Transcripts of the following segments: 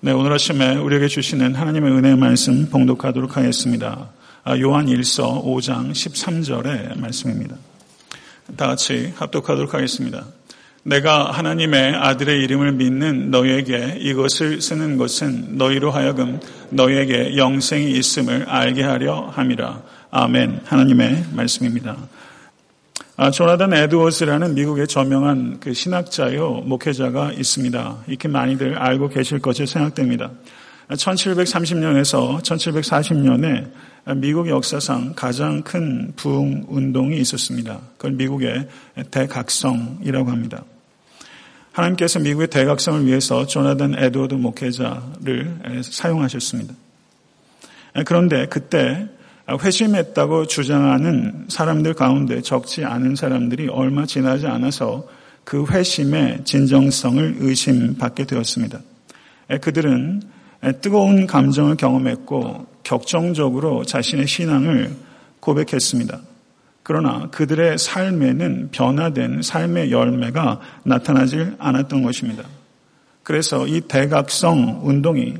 네, 오늘 아침에 우리에게 주시는 하나님의 은혜의 말씀 봉독하도록 하겠습니다. 아, 요한 1서 5장 13절의 말씀입니다. 다 같이 합독하도록 하겠습니다. 내가 하나님의 아들의 이름을 믿는 너희에게 이것을 쓰는 것은 너희로 하여금 너희에게 영생이 있음을 알게 하려 함이라. 아멘. 하나님의 말씀입니다. 아, 조나단 에드워즈라는 미국의 저명한 그 신학자요 목회자가 있습니다. 이렇게 많이들 알고 계실 것이 생각됩니다. 1730년에서 1740년에 미국 역사상 가장 큰 부흥 운동이 있었습니다. 그걸 미국의 대각성이라고 합니다. 하나님께서 미국의 대각성을 위해서 조나단 에드워드 목회자를 사용하셨습니다. 그런데 그때 회심했다고 주장하는 사람들 가운데 적지 않은 사람들이 얼마 지나지 않아서 그 회심의 진정성을 의심받게 되었습니다. 그들은 뜨거운 감정을 경험했고 격정적으로 자신의 신앙을 고백했습니다. 그러나 그들의 삶에는 변화된 삶의 열매가 나타나질 않았던 것입니다. 그래서 이 대각성 운동이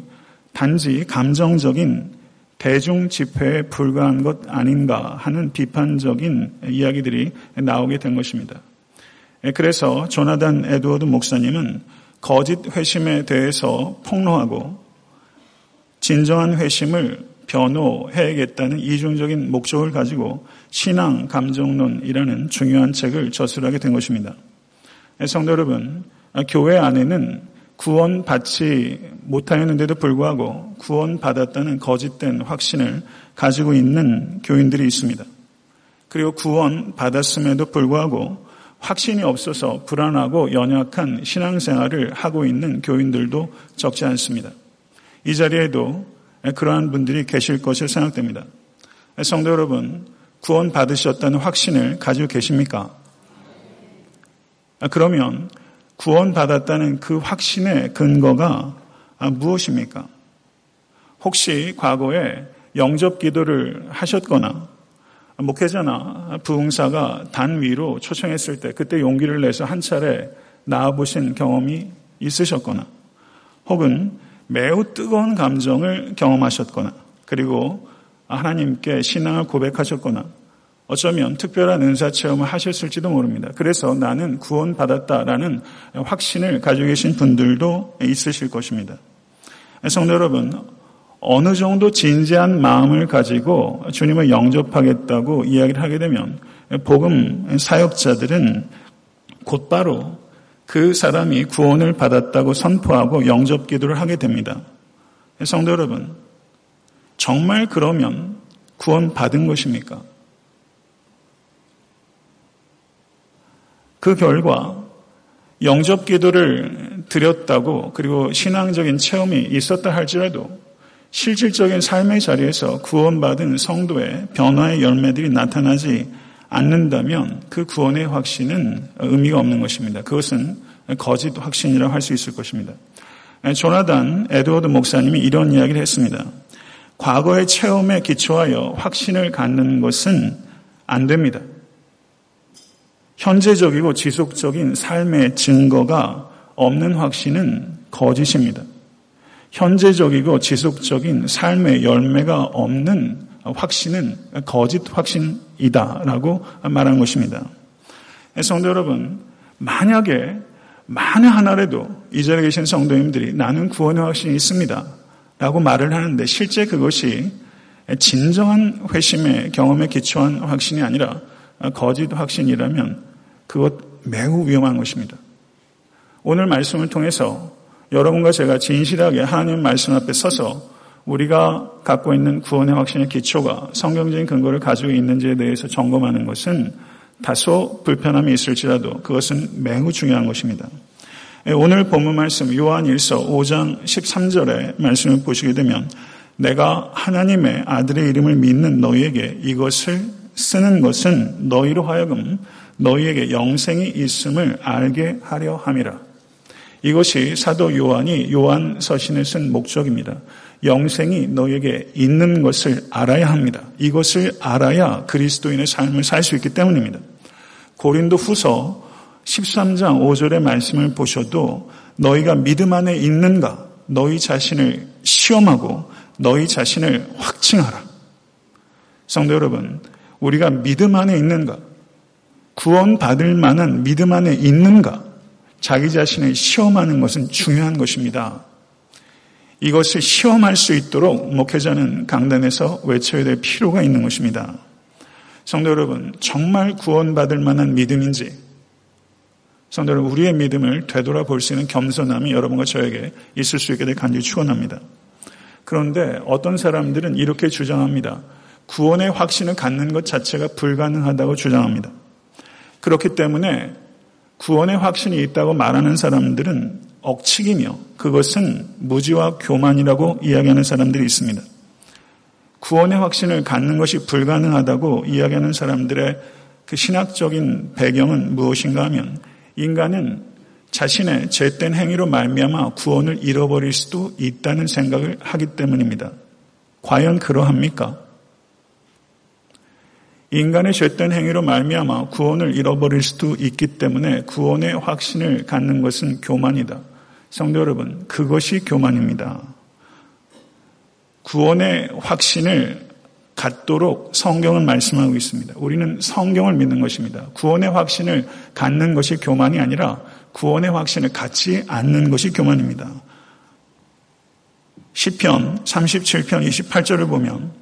단지 감정적인 대중 집회에 불과한 것 아닌가 하는 비판적인 이야기들이 나오게 된 것입니다. 그래서 조나단 에드워드 목사님은 거짓 회심에 대해서 폭로하고 진정한 회심을 변호해야겠다는 이중적인 목적을 가지고 신앙 감정론이라는 중요한 책을 저술하게 된 것입니다. 성도 여러분, 교회 안에는 구원받지 못하였는데도 불구하고 구원받았다는 거짓된 확신을 가지고 있는 교인들이 있습니다. 그리고 구원받았음에도 불구하고 확신이 없어서 불안하고 연약한 신앙생활을 하고 있는 교인들도 적지 않습니다. 이 자리에도 그러한 분들이 계실 것을 생각됩니다. 성도 여러분, 구원받으셨다는 확신을 가지고 계십니까? 그러면 구원받았다는 그 확신의 근거가 무엇입니까? 혹시 과거에 영접 기도를 하셨거나 목회자나 부흥사가 단위로 초청했을 때 그때 용기를 내서 한 차례 나와보신 경험이 있으셨거나 혹은 매우 뜨거운 감정을 경험하셨거나 그리고 하나님께 신앙을 고백하셨거나 어쩌면 특별한 은사 체험을 하셨을지도 모릅니다. 그래서 나는 구원받았다라는 확신을 가지고 계신 분들도 있으실 것입니다. 성도 여러분, 어느 정도 진지한 마음을 가지고 주님을 영접하겠다고 이야기를 하게 되면 복음 사역자들은 곧바로 그 사람이 구원을 받았다고 선포하고 영접 기도를 하게 됩니다. 성도 여러분, 정말 그러면 구원 받은 것입니까? 그 결과 영접 기도를 드렸다고 그리고 신앙적인 체험이 있었다 할지라도 실질적인 삶의 자리에서 구원받은 성도의 변화의 열매들이 나타나지 않는다면 그 구원의 확신은 의미가 없는 것입니다. 그것은 거짓 확신이라고 할 수 있을 것입니다. 조나단 에드워드 목사님이 이런 이야기를 했습니다. 과거의 체험에 기초하여 확신을 갖는 것은 안 됩니다. 현재적이고 지속적인 삶의 증거가 없는 확신은 거짓입니다. 현재적이고 지속적인 삶의 열매가 없는 확신은 거짓 확신이다라고 말한 것입니다. 성도 여러분, 만약에 만에 하나라도 이 자리에 계신 성도님들이 나는 구원의 확신이 있습니다. 라고 말을 하는데 실제 그것이 진정한 회심의 경험에 기초한 확신이 아니라 거짓 확신이라면 그것 매우 위험한 것입니다. 오늘 말씀을 통해서 여러분과 제가 진실하게 하나님 말씀 앞에 서서 우리가 갖고 있는 구원의 확신의 기초가 성경적인 근거를 가지고 있는지에 대해서 점검하는 것은 다소 불편함이 있을지라도 그것은 매우 중요한 것입니다. 오늘 본문 말씀 요한 1서 5장 13절의 말씀을 보시게 되면 내가 하나님의 아들의 이름을 믿는 너희에게 이것을 쓰는 것은 너희로 하여금 너희에게 영생이 있음을 알게 하려 함이라. 이것이 사도 요한이 요한 서신을 쓴 목적입니다. 영생이 너에게 있는 것을 알아야 합니다. 이것을 알아야 그리스도인의 삶을 살 수 있기 때문입니다. 고린도 후서 13장 5절의 말씀을 보셔도 너희가 믿음 안에 있는가? 너희 자신을 시험하고 너희 자신을 확증하라. 성도 여러분, 우리가 믿음 안에 있는가? 구원받을 만한 믿음 안에 있는가? 자기 자신을 시험하는 것은 중요한 것입니다. 이것을 시험할 수 있도록 목회자는 강단에서 외쳐야 될 필요가 있는 것입니다. 성도 여러분, 정말 구원받을 만한 믿음인지, 성도 여러분, 우리의 믿음을 되돌아볼 수 있는 겸손함이 여러분과 저에게 있을 수 있게 될 간절히 축원합니다. 그런데 어떤 사람들은 이렇게 주장합니다. 구원의 확신을 갖는 것 자체가 불가능하다고 주장합니다. 그렇기 때문에 구원의 확신이 있다고 말하는 사람들은 억측이며 그것은 무지와 교만이라고 이야기하는 사람들이 있습니다. 구원의 확신을 갖는 것이 불가능하다고 이야기하는 사람들의 그 신학적인 배경은 무엇인가 하면 인간은 자신의 죄된 행위로 말미암아 구원을 잃어버릴 수도 있다는 생각을 하기 때문입니다. 과연 그러합니까? 인간의 죄된 행위로 말미암아 구원을 잃어버릴 수도 있기 때문에 구원의 확신을 갖는 것은 교만이다. 성도 여러분, 그것이 교만입니다. 구원의 확신을 갖도록 성경은 말씀하고 있습니다. 우리는 성경을 믿는 것입니다. 구원의 확신을 갖는 것이 교만이 아니라 구원의 확신을 갖지 않는 것이 교만입니다. 시편 37편 28절을 보면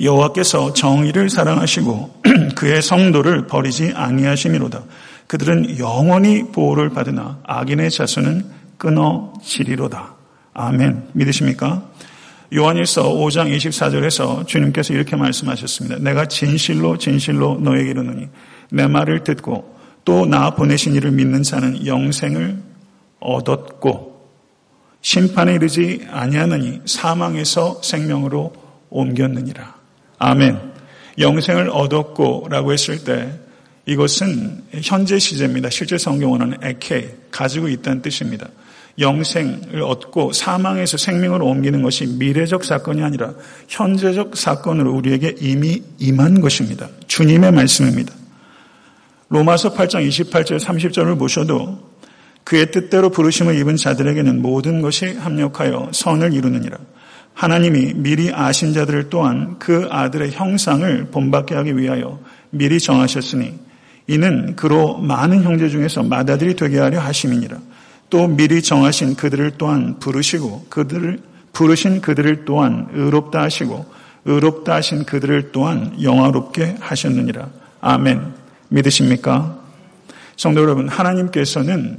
여호와께서 정의를 사랑하시고 그의 성도를 버리지 아니하심이로다. 그들은 영원히 보호를 받으나 악인의 자손은 끊어지리로다. 아멘. 믿으십니까? 요한일서 5장 24절에서 주님께서 이렇게 말씀하셨습니다. 내가 진실로 진실로 너에게 이르노니 내 말을 듣고 또 나 보내신 이를 믿는 자는 영생을 얻었고 심판에 이르지 아니하느니 사망에서 생명으로 옮겼느니라. 아멘. 영생을 얻었고 라고 했을 때 이것은 현재 시제입니다. 실제 성경어는 에케 가지고 있다는 뜻입니다. 영생을 얻고 사망에서 생명으로 옮기는 것이 미래적 사건이 아니라 현재적 사건으로 우리에게 이미 임한 것입니다. 주님의 말씀입니다. 로마서 8장 28절 30절을 보셔도 그의 뜻대로 부르심을 입은 자들에게는 모든 것이 합력하여 선을 이루느니라. 하나님이 미리 아신 자들을 또한 그 아들의 형상을 본받게 하기 위하여 미리 정하셨으니 이는 그로 많은 형제 중에서 맏아들이 되게 하려 하심이니라. 또 미리 정하신 그들을 또한 부르시고 그들을 부르신 그들을 또한 의롭다 하시고 의롭다 하신 그들을 또한 영화롭게 하셨느니라. 아멘. 믿으십니까? 성도 여러분, 하나님께서는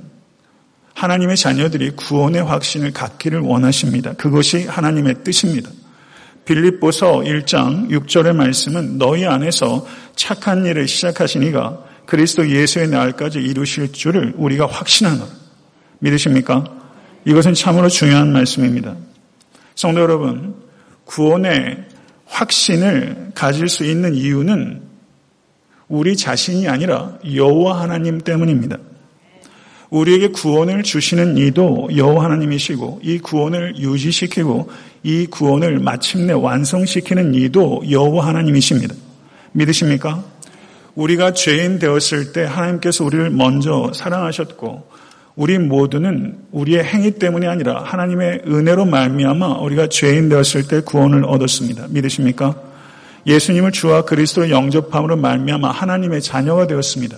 하나님의 자녀들이 구원의 확신을 갖기를 원하십니다. 그것이 하나님의 뜻입니다. 빌립보서 1장 6절의 말씀은 너희 안에서 착한 일을 시작하시니가 그리스도 예수의 날까지 이루실 줄을 우리가 확신하노라. 믿으십니까? 이것은 참으로 중요한 말씀입니다. 성도 여러분, 구원의 확신을 가질 수 있는 이유는 우리 자신이 아니라 여호와 하나님 때문입니다. 우리에게 구원을 주시는 이도 여호와 하나님이시고 이 구원을 유지시키고 이 구원을 마침내 완성시키는 이도 여호와 하나님이십니다. 믿으십니까? 우리가 죄인 되었을 때 하나님께서 우리를 먼저 사랑하셨고 우리 모두는 우리의 행위 때문이 아니라 하나님의 은혜로 말미암아 우리가 죄인 되었을 때 구원을 얻었습니다. 믿으십니까? 예수님을 주와 그리스도의 영접함으로 말미암아 하나님의 자녀가 되었습니다.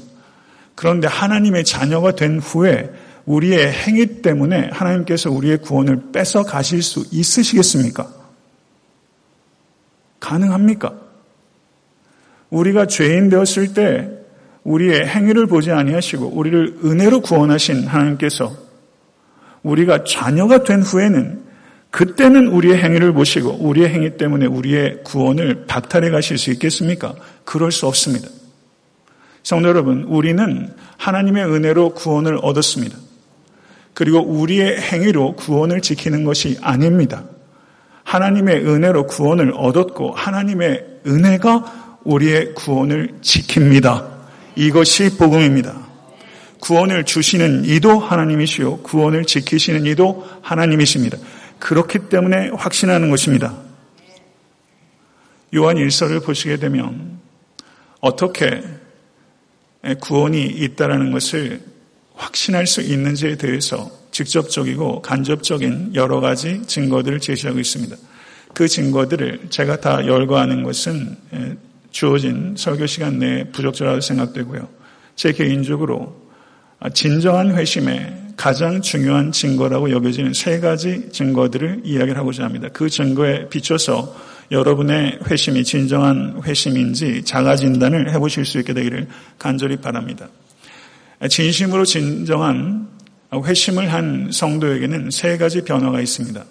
그런데 하나님의 자녀가 된 후에 우리의 행위 때문에 하나님께서 우리의 구원을 뺏어 가실 수 있으시겠습니까? 가능합니까? 우리가 죄인 되었을 때 우리의 행위를 보지 아니하시고 우리를 은혜로 구원하신 하나님께서 우리가 자녀가 된 후에는 그때는 우리의 행위를 보시고 우리의 행위 때문에 우리의 구원을 박탈해 가실 수 있겠습니까? 그럴 수 없습니다. 성도 여러분, 우리는 하나님의 은혜로 구원을 얻었습니다. 그리고 우리의 행위로 구원을 지키는 것이 아닙니다. 하나님의 은혜로 구원을 얻었고 하나님의 은혜가 우리의 구원을 지킵니다. 이것이 복음입니다. 구원을 주시는 이도 하나님이시요 구원을 지키시는 이도 하나님이십니다. 그렇기 때문에 확신하는 것입니다. 요한 일서를 보시게 되면 어떻게 구원이 있다라는 것을 확신할 수 있는지에 대해서 직접적이고 간접적인 여러 가지 증거들을 제시하고 있습니다. 그 증거들을 제가 다 열거하는 것은 주어진 설교 시간 내에 부적절하다고 생각되고요. 제 개인적으로 진정한 회심의 가장 중요한 증거라고 여겨지는 세 가지 증거들을 이야기를 하고자 합니다. 그 증거에 비춰서 여러분의 회심이 진정한 회심인지 자가 진단을 해보실 수 있게 되기를 간절히 바랍니다. 진심으로 진정한 회심을 한 성도에게는 세 가지 변화가 있습니다.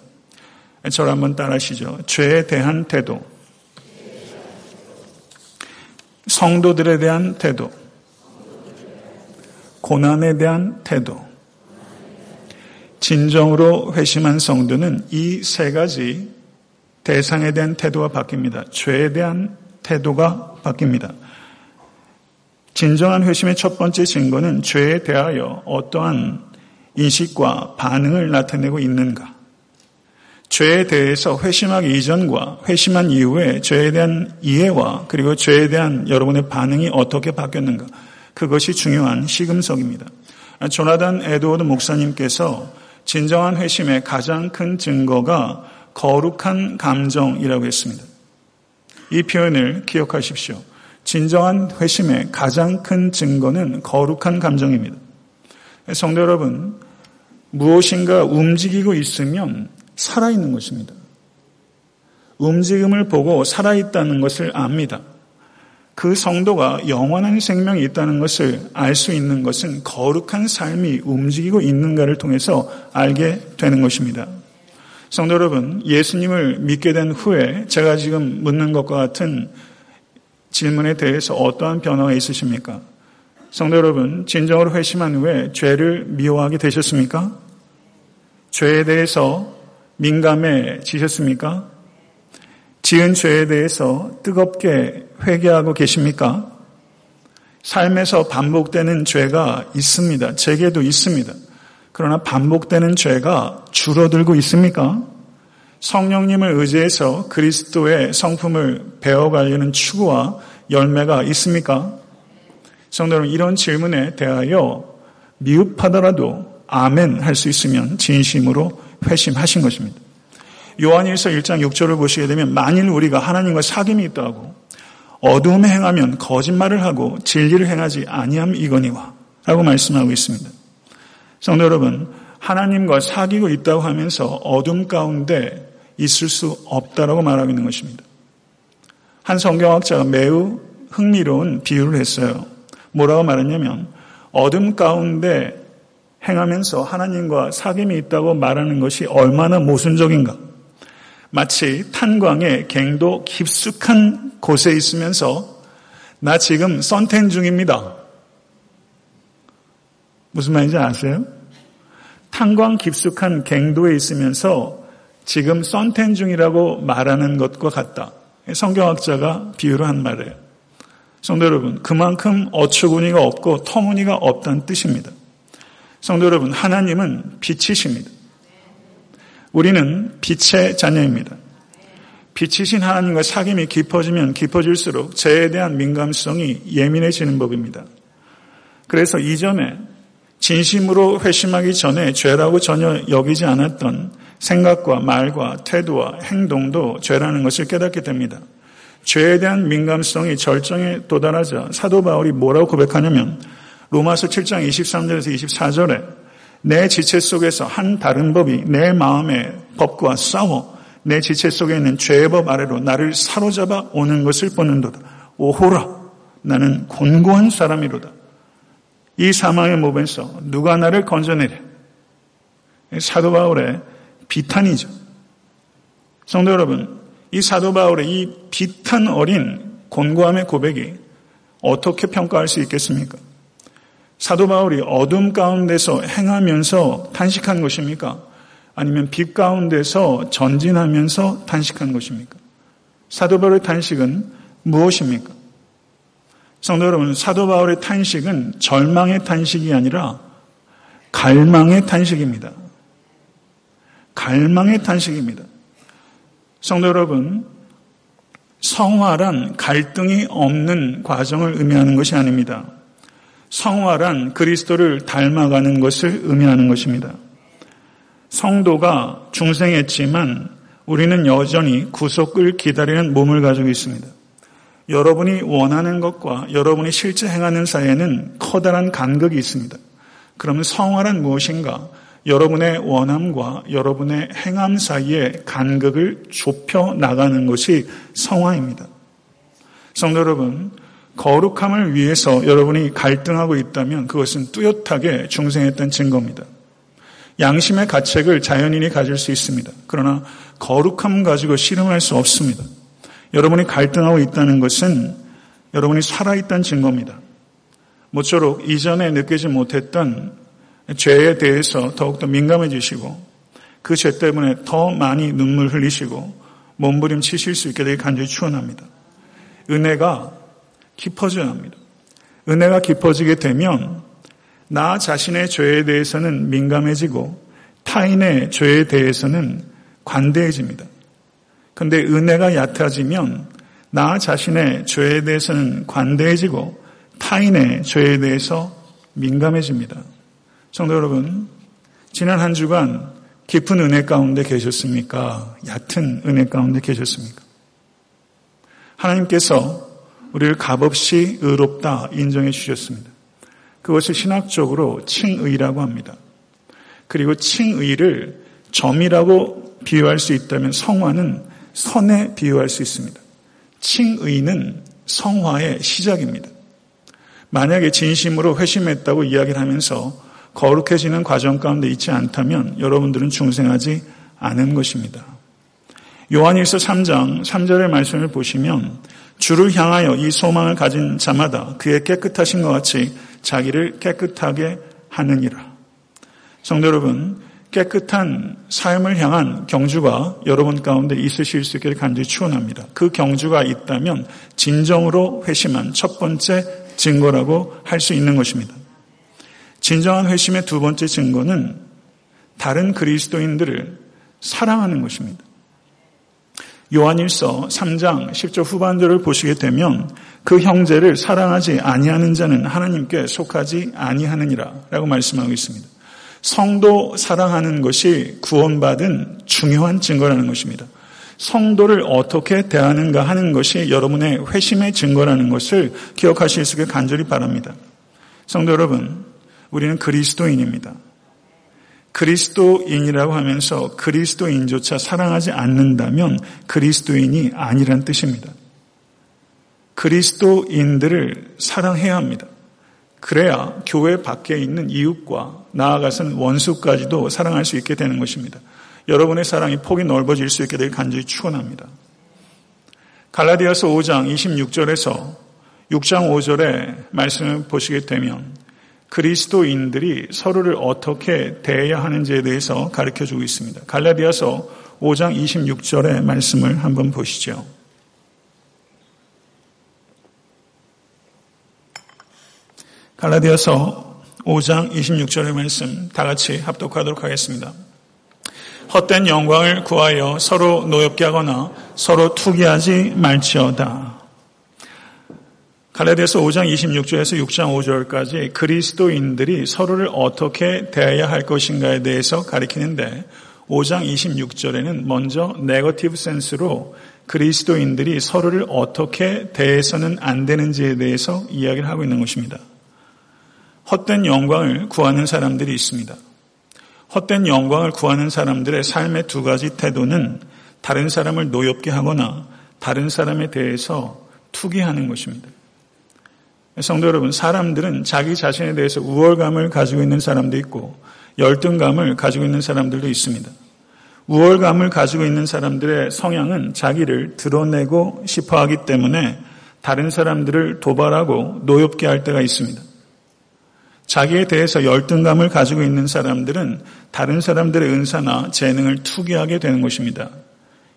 저를 한번 따라하시죠. 죄에 대한 태도, 성도들에 대한 태도, 고난에 대한 태도, 진정으로 회심한 성도는 이 세 가지 대상에 대한 태도가 바뀝니다. 죄에 대한 태도가 바뀝니다. 진정한 회심의 첫 번째 증거는 죄에 대하여 어떠한 인식과 반응을 나타내고 있는가. 죄에 대해서 회심하기 이전과 회심한 이후에 죄에 대한 이해와 그리고 죄에 대한 여러분의 반응이 어떻게 바뀌었는가. 그것이 중요한 시금석입니다. 조나단 에드워드 목사님께서 진정한 회심의 가장 큰 증거가 거룩한 감정이라고 했습니다. 이 표현을 기억하십시오. 진정한 회심의 가장 큰 증거는 거룩한 감정입니다. 성도 여러분, 무엇인가 움직이고 있으면 살아있는 것입니다. 움직임을 보고 살아있다는 것을 압니다. 그 성도가 영원한 생명이 있다는 것을 알 수 있는 것은 거룩한 삶이 움직이고 있는가를 통해서 알게 되는 것입니다. 성도 여러분, 예수님을 믿게 된 후에 제가 지금 묻는 것과 같은 질문에 대해서 어떠한 변화가 있으십니까? 성도 여러분, 진정으로 회심한 후에 죄를 미워하게 되셨습니까? 죄에 대해서 민감해지셨습니까? 지은 죄에 대해서 뜨겁게 회개하고 계십니까? 삶에서 반복되는 죄가 있습니다. 제게도 있습니다. 그러나 반복되는 죄가 줄어들고 있습니까? 성령님을 의지해서 그리스도의 성품을 배워가려는 추구와 열매가 있습니까? 성도 여러분, 이런 질문에 대하여 미흡하더라도 아멘 할 수 있으면 진심으로 회심하신 것입니다. 요한일서 1장 6절을 보시게 되면 만일 우리가 하나님과 사귐이 있다고 어두움에 행하면 거짓말을 하고 진리를 행하지 아니함 이거니와 라고 말씀하고 있습니다. 성도 여러분, 하나님과 사귀고 있다고 하면서 어둠 가운데 있을 수 없다라고 말하고 있는 것입니다. 한 성경학자가 매우 흥미로운 비유를 했어요. 뭐라고 말했냐면 어둠 가운데 행하면서 하나님과 사귐이 있다고 말하는 것이 얼마나 모순적인가. 마치 탄광의 갱도 깊숙한 곳에 있으면서 나 지금 선텐 중입니다. 무슨 말인지 아세요? 탄광 깊숙한 갱도에 있으면서 지금 선텐 중이라고 말하는 것과 같다. 성경학자가 비유를 한 말이에요. 성도 여러분, 그만큼 어처구니가 없고 터무니가 없다는 뜻입니다. 성도 여러분, 하나님은 빛이십니다. 우리는 빛의 자녀입니다. 빛이신 하나님과 사귐이 깊어지면 깊어질수록 죄에 대한 민감성이 예민해지는 법입니다. 그래서 이전에 진심으로 회심하기 전에 죄라고 전혀 여기지 않았던 생각과 말과 태도와 행동도 죄라는 것을 깨닫게 됩니다. 죄에 대한 민감성이 절정에 도달하자 사도 바울이 뭐라고 고백하냐면 로마서 7장 23절에서 24절에 내 지체 속에서 한 다른 법이 내 마음의 법과 싸워 내 지체 속에 있는 죄의 법 아래로 나를 사로잡아 오는 것을 보는도다. 오호라 나는 곤고한 사람이로다. 이 사망의 몸에서 누가 나를 건져내래? 사도 바울의 비탄이죠. 성도 여러분, 이 사도 바울의 이 비탄 어린 곤고함의 고백이 어떻게 평가할 수 있겠습니까? 사도 바울이 어둠 가운데서 행하면서 탄식한 것입니까? 아니면 빛 가운데서 전진하면서 탄식한 것입니까? 사도 바울의 탄식은 무엇입니까? 성도 여러분, 사도 바울의 탄식은 절망의 탄식이 아니라 갈망의 탄식입니다. 갈망의 탄식입니다. 성도 여러분, 성화란 갈등이 없는 과정을 의미하는 것이 아닙니다. 성화란 그리스도를 닮아가는 것을 의미하는 것입니다. 성도가 중생했지만 우리는 여전히 구속을 기다리는 몸을 가지고 있습니다. 여러분이 원하는 것과 여러분이 실제 행하는 사이에는 커다란 간극이 있습니다. 그러면 성화란 무엇인가? 여러분의 원함과 여러분의 행함 사이의 간극을 좁혀 나가는 것이 성화입니다. 성도 여러분, 거룩함을 위해서 여러분이 갈등하고 있다면 그것은 뚜렷하게 중생했던 증거입니다. 양심의 가책을 자연인이 가질 수 있습니다. 그러나 거룩함 가지고 씨름할 수 없습니다. 여러분이 갈등하고 있다는 것은 여러분이 살아있다는 증거입니다. 모쪼록 이전에 느끼지 못했던 죄에 대해서 더욱더 민감해지시고 그 죄 때문에 더 많이 눈물 흘리시고 몸부림치실 수 있게 되길 간절히 추원합니다. 은혜가 깊어져야 합니다. 은혜가 깊어지게 되면 나 자신의 죄에 대해서는 민감해지고 타인의 죄에 대해서는 관대해집니다. 그런데 은혜가 얕아지면 나 자신의 죄에 대해서는 관대해지고 타인의 죄에 대해서 민감해집니다. 성도 여러분, 지난 한 주간 깊은 은혜 가운데 계셨습니까? 얕은 은혜 가운데 계셨습니까? 하나님께서 우리를 값없이 의롭다 인정해 주셨습니다. 그것을 신학적으로 칭의라고 합니다. 그리고 칭의를 점이라고 비유할 수 있다면 성화는 선에 비유할 수 있습니다. 칭의는 성화의 시작입니다. 만약에 진심으로 회심했다고 이야기를 하면서 거룩해지는 과정 가운데 있지 않다면 여러분들은 중생하지 않은 것입니다. 요한일서 3장 3절의 말씀을 보시면 주를 향하여 이 소망을 가진 자마다 그의 깨끗하신 것 같이 자기를 깨끗하게 하느니라. 성도 여러분, 깨끗한 삶을 향한 경주가 여러분 가운데 있으실 수 있기를 간절히 추원합니다. 그 경주가 있다면 진정으로 회심한 첫 번째 증거라고 할 수 있는 것입니다. 진정한 회심의 두 번째 증거는 다른 그리스도인들을 사랑하는 것입니다. 요한일서 3장 10절 후반절을 보시게 되면 그 형제를 사랑하지 아니하는 자는 하나님께 속하지 아니하느니라라고 말씀하고 있습니다. 성도 사랑하는 것이 구원받은 중요한 증거라는 것입니다. 성도를 어떻게 대하는가 하는 것이 여러분의 회심의 증거라는 것을 기억하실 수 있게 간절히 바랍니다. 성도 여러분, 우리는 그리스도인입니다. 그리스도인이라고 하면서 그리스도인조차 사랑하지 않는다면 그리스도인이 아니란 뜻입니다. 그리스도인들을 사랑해야 합니다. 그래야 교회 밖에 있는 이웃과 나아가서는 원수까지도 사랑할 수 있게 되는 것입니다. 여러분의 사랑이 폭이 넓어질 수 있게 될 간절히 축원합니다. 갈라디아서 5장 26절에서 6장 5절의 말씀을 보시게 되면 그리스도인들이 서로를 어떻게 대해야 하는지에 대해서 가르쳐 주고 있습니다. 갈라디아서 5장 26절의 말씀을 한번 보시죠. 갈라디아서 5장 26절의 말씀 다 같이 합독하도록 하겠습니다. 헛된 영광을 구하여 서로 노엽게 하거나 서로 투기하지 말지어다. 갈라디아서 5장 26절에서 6장 5절까지 그리스도인들이 서로를 어떻게 대해야 할 것인가에 대해서 가리키는데 5장 26절에는 먼저 네거티브 센스로 그리스도인들이 서로를 어떻게 대해서는 안 되는지에 대해서 이야기를 하고 있는 것입니다. 헛된 영광을 구하는 사람들이 있습니다. 헛된 영광을 구하는 사람들의 삶의 두 가지 태도는 다른 사람을 노엽게 하거나 다른 사람에 대해서 투기하는 것입니다. 성도 여러분, 사람들은 자기 자신에 대해서 우월감을 가지고 있는 사람도 있고 열등감을 가지고 있는 사람들도 있습니다. 우월감을 가지고 있는 사람들의 성향은 자기를 드러내고 싶어 하기 때문에 다른 사람들을 도발하고 노엽게 할 때가 있습니다. 자기에 대해서 열등감을 가지고 있는 사람들은 다른 사람들의 은사나 재능을 투기하게 되는 것입니다.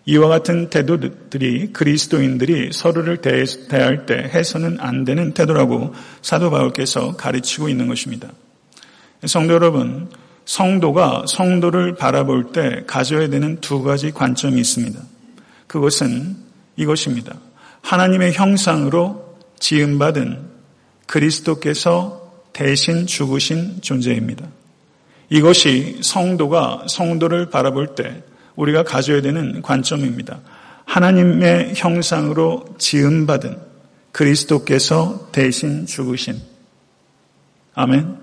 이와 같은 태도들이 그리스도인들이 서로를 대할 때 해서는 안 되는 태도라고 사도 바울께서 가르치고 있는 것입니다. 성도 여러분, 성도가 성도를 바라볼 때 가져야 되는 두 가지 관점이 있습니다. 그것은 이것입니다. 하나님의 형상으로 지음받은 그리스도께서 대신 죽으신 존재입니다. 이것이 성도가 성도를 바라볼 때 우리가 가져야 되는 관점입니다. 하나님의 형상으로 지음받은 그리스도께서 대신 죽으신 아멘.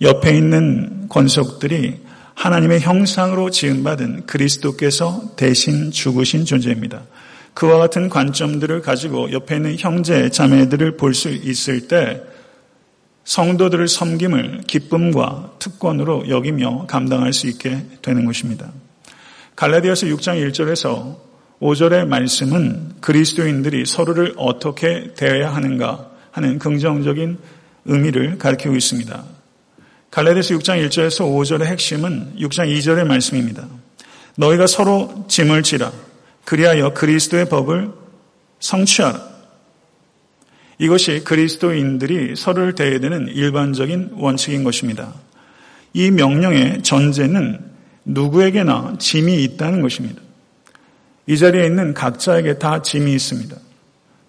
옆에 있는 권속들이 하나님의 형상으로 지음받은 그리스도께서 대신 죽으신 존재입니다. 그와 같은 관점들을 가지고 옆에 있는 형제, 자매들을 볼 수 있을 때 성도들을 섬김을 기쁨과 특권으로 여기며 감당할 수 있게 되는 것입니다. 갈라디아서 6장 1절에서 5절의 말씀은 그리스도인들이 서로를 어떻게 대해야 하는가 하는 긍정적인 의미를 가리키고 있습니다. 갈라디아서 6장 1절에서 5절의 핵심은 6장 2절의 말씀입니다. 너희가 서로 짐을 지라 그리하여 그리스도의 법을 성취하라. 이것이 그리스도인들이 서로를 대해야 되는 일반적인 원칙인 것입니다. 이 명령의 전제는 누구에게나 짐이 있다는 것입니다. 이 자리에 있는 각자에게 다 짐이 있습니다.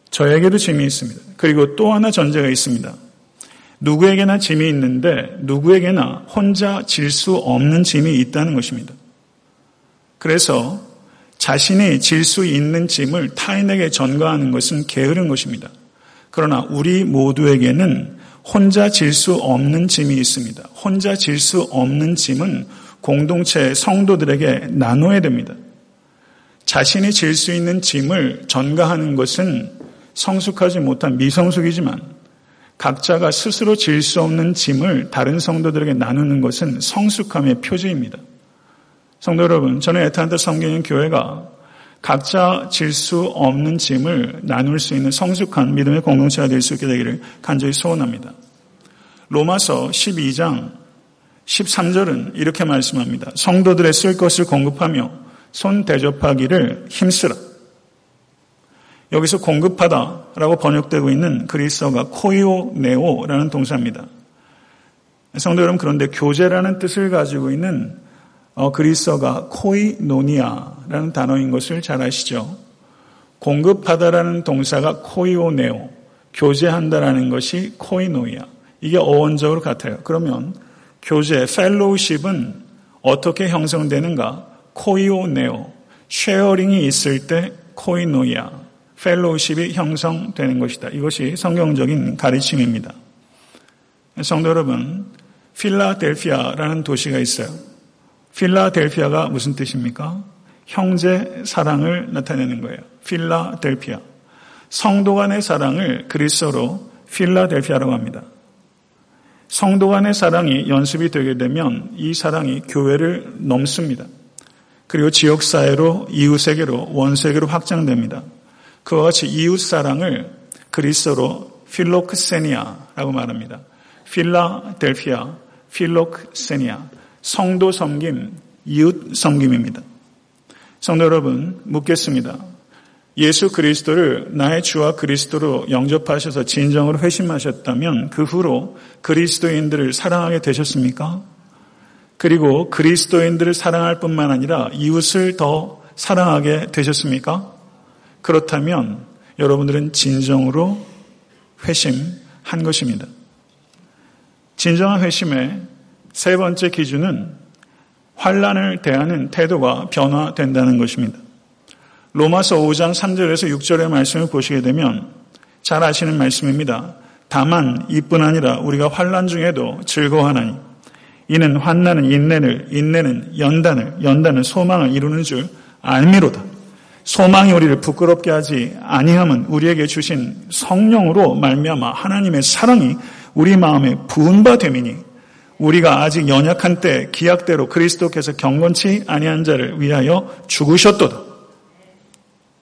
저에게도 짐이 있습니다. 그리고 또 하나 전제가 있습니다. 누구에게나 짐이 있는데 누구에게나 혼자 질 수 없는 짐이 있다는 것입니다. 그래서 자신이 질 수 있는 짐을 타인에게 전가하는 것은 게으른 것입니다. 그러나 우리 모두에게는 혼자 질 수 없는 짐이 있습니다. 혼자 질 수 없는 짐은 공동체 성도들에게 나눠야 됩니다. 자신이 질 수 있는 짐을 전가하는 것은 성숙하지 못한 미성숙이지만 각자가 스스로 질 수 없는 짐을 다른 성도들에게 나누는 것은 성숙함의 표지입니다. 성도 여러분, 저는 에탄드 섬기는 교회가 각자 질 수 없는 짐을 나눌 수 있는 성숙한 믿음의 공동체가 될 수 있게 되기를 간절히 소원합니다. 로마서 12장 13절은 이렇게 말씀합니다. 성도들의 쓸 것을 공급하며 손 대접하기를 힘쓰라. 여기서 공급하다라고 번역되고 있는 그리스어가 코이오네오라는 동사입니다. 성도 여러분 그런데 교제라는 뜻을 가지고 있는 어, 그리스어가 κοινωνία라는 단어인 것을 잘 아시죠? 공급하다라는 동사가 κοινωνέω, 교제한다라는 것이 κοινωνία. 이게 어원적으로 같아요. 그러면 교제, fellowship은 어떻게 형성되는가? κοινωνέω, sharing이 있을 때 κοινωνία, fellowship이 형성되는 것이다. 이것이 성경적인 가르침입니다. 성도 여러분, 필라델피아라는 도시가 있어요. 필라델피아가 무슨 뜻입니까? 형제 사랑을 나타내는 거예요. 필라델피아. 성도 간의 사랑을 그리스어로 필라델피아라고 합니다. 성도 간의 사랑이 연습이 되게 되면 이 사랑이 교회를 넘습니다. 그리고 지역사회로, 이웃세계로, 원세계로 확장됩니다. 그와 같이 이웃 사랑을 그리스어로 필로크세니아라고 말합니다. 필라델피아, 필로크세니아, 성도 섬김, 이웃 섬김입니다. 성도 여러분, 묻겠습니다. 예수 그리스도를 나의 주와 그리스도로 영접하셔서 진정으로 회심하셨다면 그 후로 그리스도인들을 사랑하게 되셨습니까? 그리고 그리스도인들을 사랑할 뿐만 아니라 이웃을 더 사랑하게 되셨습니까? 그렇다면 여러분들은 진정으로 회심한 것입니다. 진정한 회심의 세 번째 기준은 환란을 대하는 태도가 변화된다는 것입니다. 로마서 5장 3절에서 6절의 말씀을 보시게 되면 잘 아시는 말씀입니다. 다만 이뿐 아니라 우리가 환란 중에도 즐거워하나니 이는 환난은 인내를 인내는 연단을 연단은 소망을 이루는 줄 알미로다. 소망이 우리를 부끄럽게 하지 아니함은 우리에게 주신 성령으로 말미암아 하나님의 사랑이 우리 마음에 부은 바 됨이니 우리가 아직 연약한 때 기약대로 그리스도께서 경건치 아니한 자를 위하여 죽으셨도다.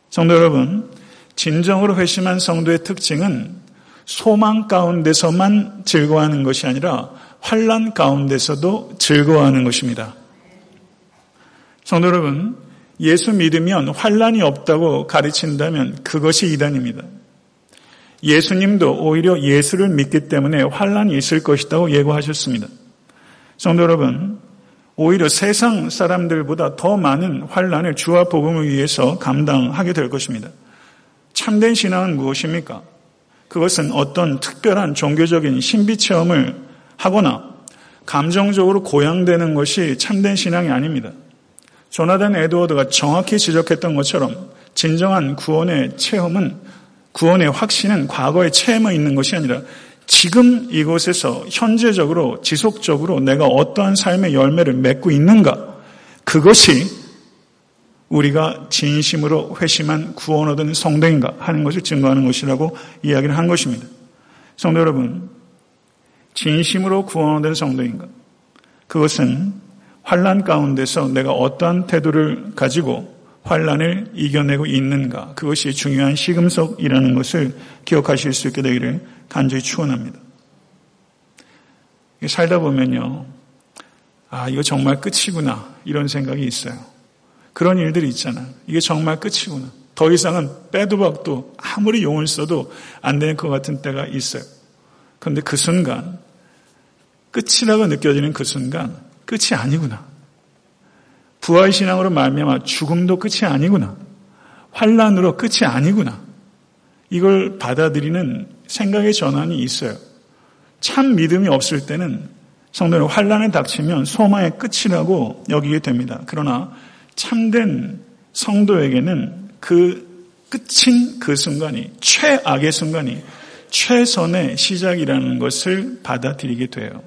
성도 여러분, 진정으로 회심한 성도의 특징은 소망 가운데서만 즐거워하는 것이 아니라 환란 가운데서도 즐거워하는 것입니다. 성도 여러분, 예수 믿으면 환란이 없다고 가르친다면 그것이 이단입니다. 예수님도 오히려 예수를 믿기 때문에 환란이 있을 것이라고 예고하셨습니다. 성도 여러분, 오히려 세상 사람들보다 더 많은 환란을 주와 복음을 위해서 감당하게 될 것입니다. 참된 신앙은 무엇입니까? 그것은 어떤 특별한 종교적인 신비 체험을 하거나 감정적으로 고양되는 것이 참된 신앙이 아닙니다. 조나단 에드워드가 정확히 지적했던 것처럼 진정한 구원의 체험은 구원의 확신은 과거의 체험에 있는 것이 아니라 지금 이곳에서 현재적으로 지속적으로 내가 어떠한 삶의 열매를 맺고 있는가 그것이 우리가 진심으로 회심한 구원 얻은 성도인가 하는 것을 증거하는 것이라고 이야기를 한 것입니다. 성도 여러분, 진심으로 구원 얻은 성도인가? 그것은 환란 가운데서 내가 어떠한 태도를 가지고 환란을 이겨내고 있는가? 그것이 중요한 시금석이라는 것을 기억하실 수 있게 되기를 간절히 축원합니다. 살다 보면요, 아 이거 정말 끝이구나 이런 생각이 있어요. 그런 일들이 있잖아. 이게 정말 끝이구나. 더 이상은 빼도 박도 아무리 용을 써도 안 되는 것 같은 때가 있어요. 그런데 그 순간 끝이라고 느껴지는 그 순간 끝이 아니구나. 부활 신앙으로 말미암아 죽음도 끝이 아니구나. 환란으로 끝이 아니구나. 이걸 받아들이는 생각의 전환이 있어요. 참 믿음이 없을 때는 성도는 환란에 닥치면 소망의 끝이라고 여기게 됩니다. 그러나 참된 성도에게는 그 끝인 그 순간이 최악의 순간이 최선의 시작이라는 것을 받아들이게 돼요.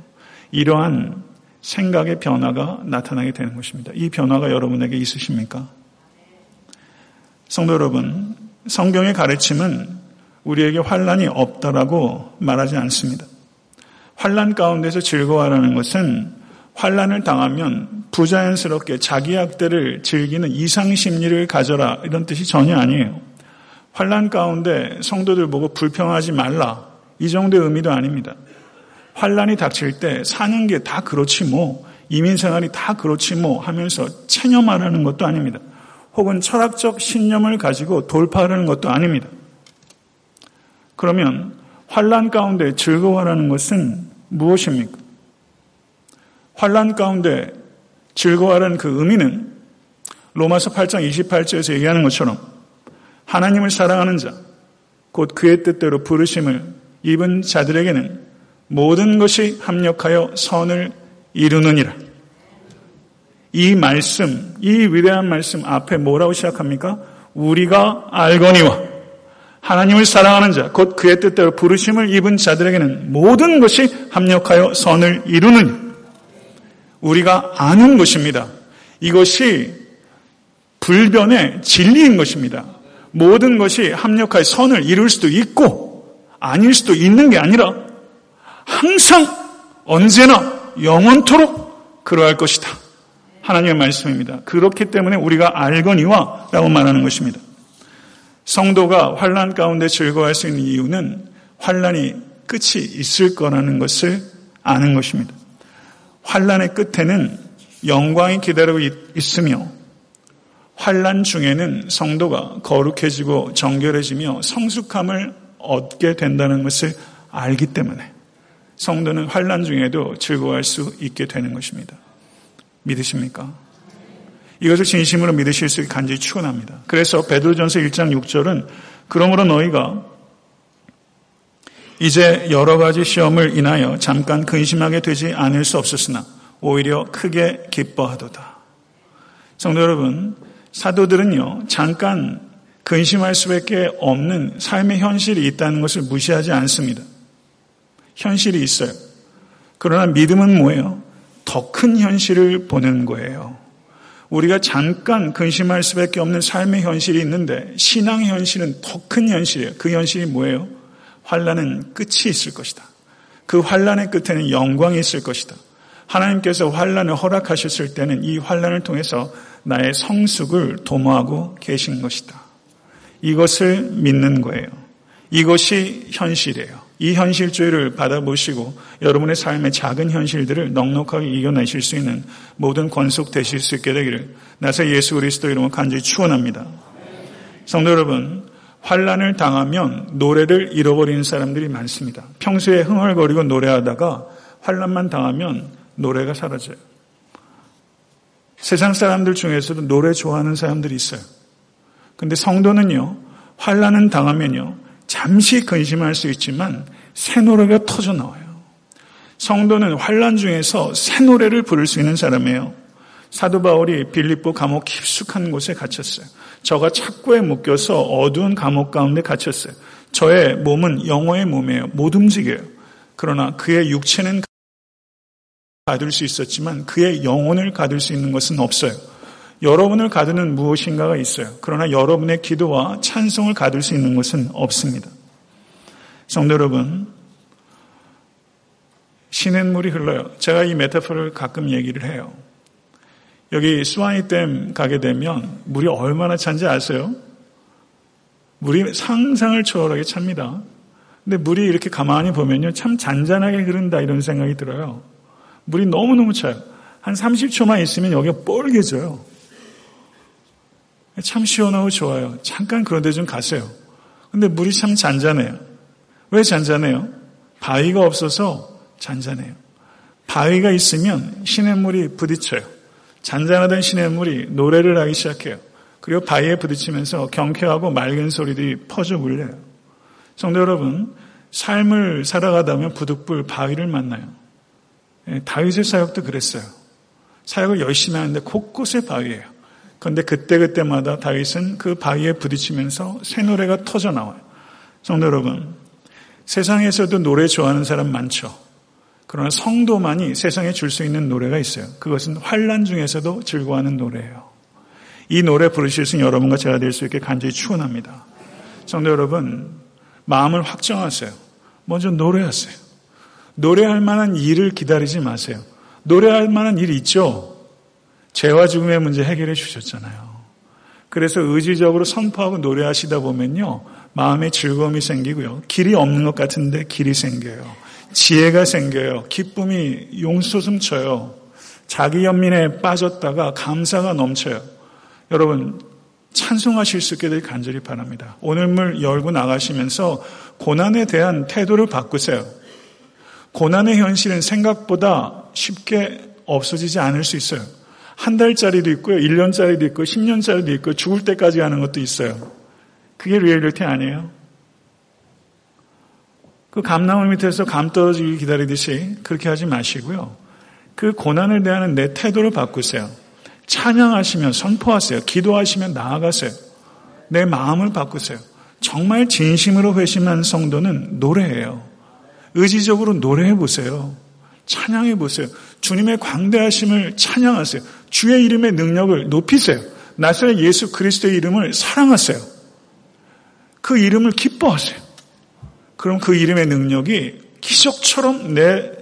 이러한 생각의 변화가 나타나게 되는 것입니다. 이 변화가 여러분에게 있으십니까? 성도 여러분, 성경의 가르침은 우리에게 환란이 없다라고 말하지 않습니다. 환란 가운데서 즐거워하라는 것은 환란을 당하면 부자연스럽게 자기 학대를 즐기는 이상 심리를 가져라 이런 뜻이 전혀 아니에요. 환란 가운데 성도들 보고 불평하지 말라 이 정도의 의미도 아닙니다. 환란이 닥칠 때 사는 게 다 그렇지 뭐 이민 생활이 다 그렇지 뭐 하면서 체념하라는 것도 아닙니다. 혹은 철학적 신념을 가지고 돌파하는 것도 아닙니다. 그러면 환란 가운데 즐거워하라는 것은 무엇입니까? 환란 가운데 즐거워하는 그 의미는 로마서 8장 28절에서 얘기하는 것처럼 하나님을 사랑하는 자, 곧 그의 뜻대로 부르심을 입은 자들에게는 모든 것이 합력하여 선을 이루느니라. 이 말씀, 이 위대한 말씀 앞에 뭐라고 시작합니까? 우리가 알거니와 하나님을 사랑하는 자, 곧 그의 뜻대로 부르심을 입은 자들에게는 모든 것이 합력하여 선을 이루느니 우리가 아는 것입니다. 이것이 불변의 진리인 것입니다. 모든 것이 합력하여 선을 이룰 수도 있고 아닐 수도 있는 게 아니라 항상 언제나 영원토록 그러할 것이다. 하나님의 말씀입니다. 그렇기 때문에 우리가 알거니와 라고 말하는 것입니다. 성도가 환란 가운데 즐거워할 수 있는 이유는 환란이 끝이 있을 거라는 것을 아는 것입니다. 환란의 끝에는 영광이 기다리고 있으며 환란 중에는 성도가 거룩해지고 정결해지며 성숙함을 얻게 된다는 것을 알기 때문에 성도는 환란 중에도 즐거워할 수 있게 되는 것입니다. 믿으십니까? 이것을 진심으로 믿으실 수 있게 간절히 축원합니다. 그래서 베드로전서 1장 6절은 그러므로 너희가 이제 여러 가지 시험을 인하여 잠깐 근심하게 되지 않을 수 없었으나 오히려 크게 기뻐하도다. 성도 여러분, 사도들은요, 잠깐 근심할 수밖에 없는 삶의 현실이 있다는 것을 무시하지 않습니다. 현실이 있어요. 그러나 믿음은 뭐예요? 더 큰 현실을 보는 거예요. 우리가 잠깐 근심할 수밖에 없는 삶의 현실이 있는데 신앙의 현실은 더 큰 현실이에요. 그 현실이 뭐예요? 환란은 끝이 있을 것이다. 그 환란의 끝에는 영광이 있을 것이다. 하나님께서 환란을 허락하셨을 때는 이 환란을 통해서 나의 성숙을 도모하고 계신 것이다. 이것을 믿는 거예요. 이것이 현실이에요. 이 현실주의를 받아보시고 여러분의 삶의 작은 현실들을 넉넉하게 이겨내실 수 있는 모든 권속 되실 수 있게 되기를 나서 예수 그리스도 이름으로 간절히 축원합니다. 성도 여러분, 환란을 당하면 노래를 잃어버리는 사람들이 많습니다. 평소에 흥얼거리고 노래하다가 환란만 당하면 노래가 사라져요. 세상 사람들 중에서도 노래 좋아하는 사람들이 있어요. 근데 성도는요, 환란은 당하면요, 잠시 근심할 수 있지만 새 노래가 터져 나와요. 성도는 환란 중에서 새 노래를 부를 수 있는 사람이에요. 사도 바울이 빌립보 감옥 깊숙한 곳에 갇혔어요. 저가 착고에 묶여서 어두운 감옥 가운데 갇혔어요. 저의 몸은 영어의 몸이에요. 못 움직여요. 그러나 그의 육체는 가둘 수 있었지만 그의 영혼을 가둘 수 있는 것은 없어요. 여러분을 가두는 무엇인가가 있어요. 그러나 여러분의 기도와 찬송을 가둘 수 있는 것은 없습니다. 성도 여러분, 시냇물이 흘러요. 제가 이 메타포를 가끔 얘기를 해요. 여기 수완이댐 가게 되면 물이 얼마나 찬지 아세요? 물이 상상을 초월하게 찹니다. 근데 물이 이렇게 가만히 보면요. 참 잔잔하게 흐른다 이런 생각이 들어요. 물이 너무너무 차요. 한 30초만 있으면 여기가 뻘개져요. 참 시원하고 좋아요. 잠깐 그런 데 좀 가세요. 근데 물이 참 잔잔해요. 왜 잔잔해요? 바위가 없어서 잔잔해요. 바위가 있으면 시냇물이 부딪혀요. 잔잔하던 시냇물이 노래를 하기 시작해요. 그리고 바위에 부딪히면서 경쾌하고 맑은 소리들이 퍼져 울려요. 성도 여러분, 삶을 살아가다면 부득불 바위를 만나요. 예, 다윗의 사역도 그랬어요. 사역을 열심히 하는데 곳곳에 바위예요. 그런데 그때그때마다 다윗은 그 바위에 부딪히면서 새 노래가 터져 나와요. 성도 여러분, 세상에서도 노래 좋아하는 사람 많죠. 그러나 성도만이 세상에 줄 수 있는 노래가 있어요. 그것은 환란 중에서도 즐거워하는 노래예요. 이 노래 부르실 수 있는 여러분과 제가 될 수 있게 간절히 축원합니다. 성도 여러분, 마음을 확정하세요. 먼저 노래하세요. 노래할 만한 일을 기다리지 마세요. 노래할 만한 일 있죠? 죄와 죽음의 문제 해결해 주셨잖아요. 그래서 의지적으로 선포하고 노래하시다 보면요. 마음에 즐거움이 생기고요. 길이 없는 것 같은데 길이 생겨요. 지혜가 생겨요. 기쁨이 용솟음 쳐요. 자기 연민에 빠졌다가 감사가 넘쳐요. 여러분 찬송하실 수 있게 될 간절히 바랍니다. 오늘 물 열고 나가시면서 고난에 대한 태도를 바꾸세요. 고난의 현실은 생각보다 쉽게 없어지지 않을 수 있어요. 한 달짜리도 있고요, 1년짜리도 있고, 10년짜리도 있고, 죽을 때까지 하는 것도 있어요. 그게 리얼리티 아니에요? 그 감나무 밑에서 감 떨어지기 기다리듯이 그렇게 하지 마시고요. 그 고난을 대하는 내 태도를 바꾸세요. 찬양하시면 선포하세요. 기도하시면 나아가세요. 내 마음을 바꾸세요. 정말 진심으로 회심한 성도는 노래해요. 의지적으로 노래해 보세요. 찬양해 보세요. 주님의 광대하심을 찬양하세요. 주의 이름의 능력을 높이세요. 나사렛 예수 그리스도의 이름을 사랑하세요. 그 이름을 기뻐하세요. 그럼 그 이름의 능력이 기적처럼 내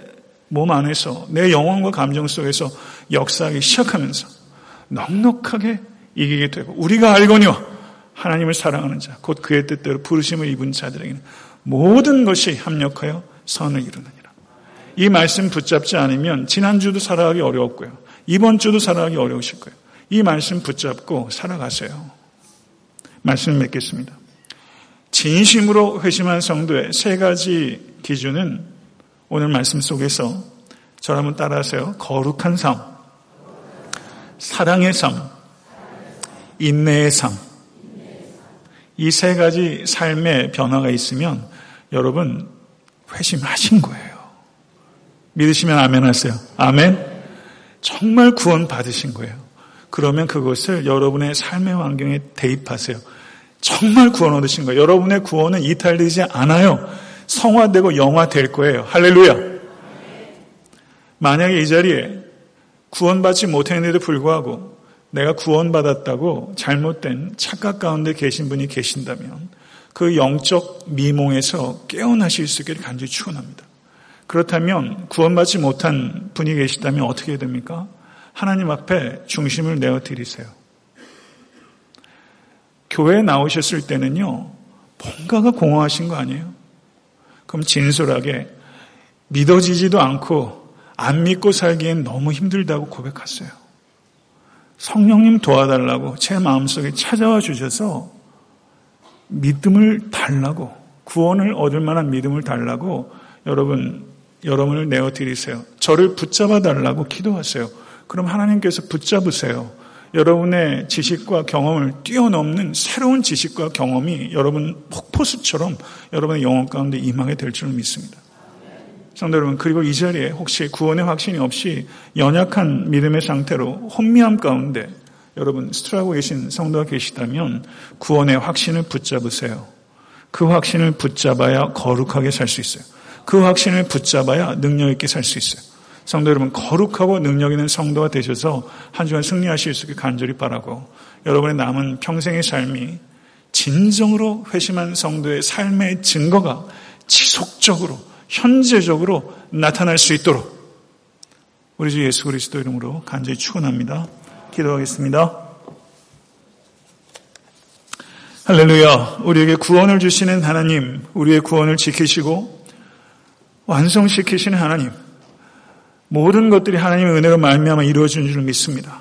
몸 안에서 내 영혼과 감정 속에서 역사하기 시작하면서 넉넉하게 이기게 되고 우리가 알거니와 하나님을 사랑하는 자, 곧 그의 뜻대로 부르심을 입은 자들에게는 모든 것이 합력하여 선을 이루느니라. 이 말씀 붙잡지 않으면 지난주도 살아가기 어려웠고요. 이번 주도 살아가기 어려우실 거예요. 이 말씀 붙잡고 살아가세요. 말씀을 맺겠습니다. 진심으로 회심한 성도의 세 가지 기준은 오늘 말씀 속에서 저를 한번 따라하세요. 거룩한 삶, 사랑의 삶, 인내의 삶. 이 세 가지 삶의 변화가 있으면 여러분 회심하신 거예요. 믿으시면 아멘 하세요. 아멘. 정말 구원 받으신 거예요. 그러면 그것을 여러분의 삶의 환경에 대입하세요. 정말 구원 얻으신 거예요. 여러분의 구원은 이탈되지 않아요. 성화되고 영화될 거예요. 할렐루야. 만약에 이 자리에 구원받지 못했는데도 불구하고 내가 구원받았다고 잘못된 착각 가운데 계신 분이 계신다면 그 영적 미몽에서 깨어나실 수 있기를 간절히 축원합니다. 그렇다면 구원받지 못한 분이 계시다면 어떻게 됩니까? 하나님 앞에 중심을 내어 드리세요. 교회에 나오셨을 때는요, 뭔가가 공허하신 거 아니에요? 그럼 진솔하게 믿어지지도 않고 안 믿고 살기엔 너무 힘들다고 고백했어요. 성령님 도와달라고 제 마음속에 찾아와 주셔서 믿음을 달라고 구원을 얻을 만한 믿음을 달라고 여러분 여러분을 내어 드리세요. 저를 붙잡아 달라고 기도하세요. 그럼 하나님께서 붙잡으세요. 여러분의 지식과 경험을 뛰어넘는 새로운 지식과 경험이 여러분 폭포수처럼 여러분의 영혼 가운데 임하게 될 줄 믿습니다. 성도 여러분, 그리고 이 자리에 혹시 구원의 확신이 없이 연약한 믿음의 상태로 혼미함 가운데 여러분 스트라고 계신 성도가 계시다면 구원의 확신을 붙잡으세요. 그 확신을 붙잡아야 거룩하게 살 수 있어요. 그 확신을 붙잡아야 능력 있게 살 수 있어요. 성도 여러분, 거룩하고 능력 있는 성도가 되셔서 한 주간 승리하실 수 있게 간절히 바라고 여러분의 남은 평생의 삶이 진정으로 회심한 성도의 삶의 증거가 지속적으로, 현재적으로 나타날 수 있도록 우리 주 예수 그리스도 이름으로 간절히 축원합니다. 기도하겠습니다. 할렐루야. 우리에게 구원을 주시는 하나님, 우리의 구원을 지키시고 완성시키시는 하나님, 모든 것들이 하나님의 은혜로 말미암아 이루어진 줄 믿습니다.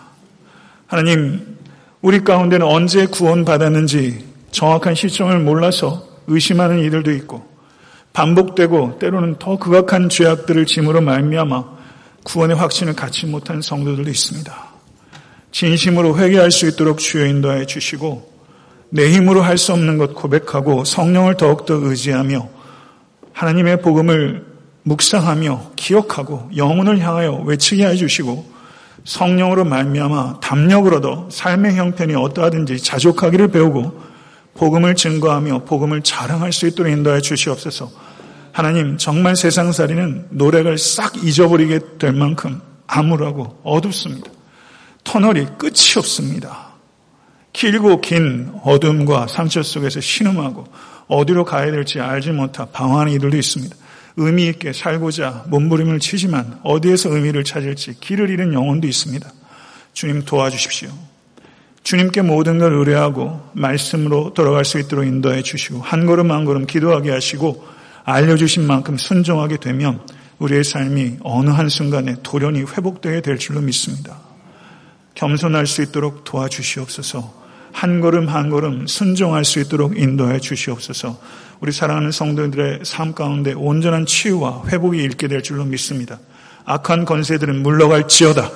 하나님, 우리 가운데는 언제 구원받았는지 정확한 시점을 몰라서 의심하는 이들도 있고 반복되고 때로는 더 극악한 죄악들을 짐으로 말미암아 구원의 확신을 갖지 못한 성도들도 있습니다. 진심으로 회개할 수 있도록 주여 인도하여 주시고 내 힘으로 할 수 없는 것 고백하고 성령을 더욱더 의지하며 하나님의 복음을 묵상하며 기억하고 영혼을 향하여 외치게 해 주시고 성령으로 말미암아 담력으로도 삶의 형편이 어떠하든지 자족하기를 배우고 복음을 증거하며 복음을 자랑할 수 있도록 인도하여 주시옵소서. 하나님 정말 세상살이는 노래를 싹 잊어버리게 될 만큼 암울하고 어둡습니다. 터널이 끝이 없습니다. 길고 긴 어둠과 상처 속에서 신음하고 어디로 가야 될지 알지 못하 방황하는 이들도 있습니다. 의미 있게 살고자 몸부림을 치지만 어디에서 의미를 찾을지 길을 잃은 영혼도 있습니다. 주님 도와주십시오. 주님께 모든 걸 의뢰하고 말씀으로 돌아갈 수 있도록 인도해 주시고 한 걸음 한 걸음 기도하게 하시고 알려주신 만큼 순종하게 되면 우리의 삶이 어느 한순간에 돌연히 회복되게 될 줄로 믿습니다. 겸손할 수 있도록 도와주시옵소서. 한 걸음 한 걸음 순종할 수 있도록 인도해 주시옵소서. 우리 사랑하는 성도들의 삶 가운데 온전한 치유와 회복이 있게 될 줄로 믿습니다. 악한 권세들은 물러갈지어다.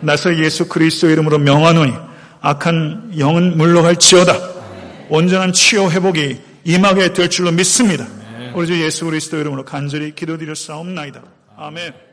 나서 예수 그리스도 이름으로 명하노니 악한 영은 물러갈지어다. 온전한 치유 회복이 임하게 될 줄로 믿습니다. 우리 주 예수 그리스도 이름으로 간절히 기도드려 싸움나이다. 아멘.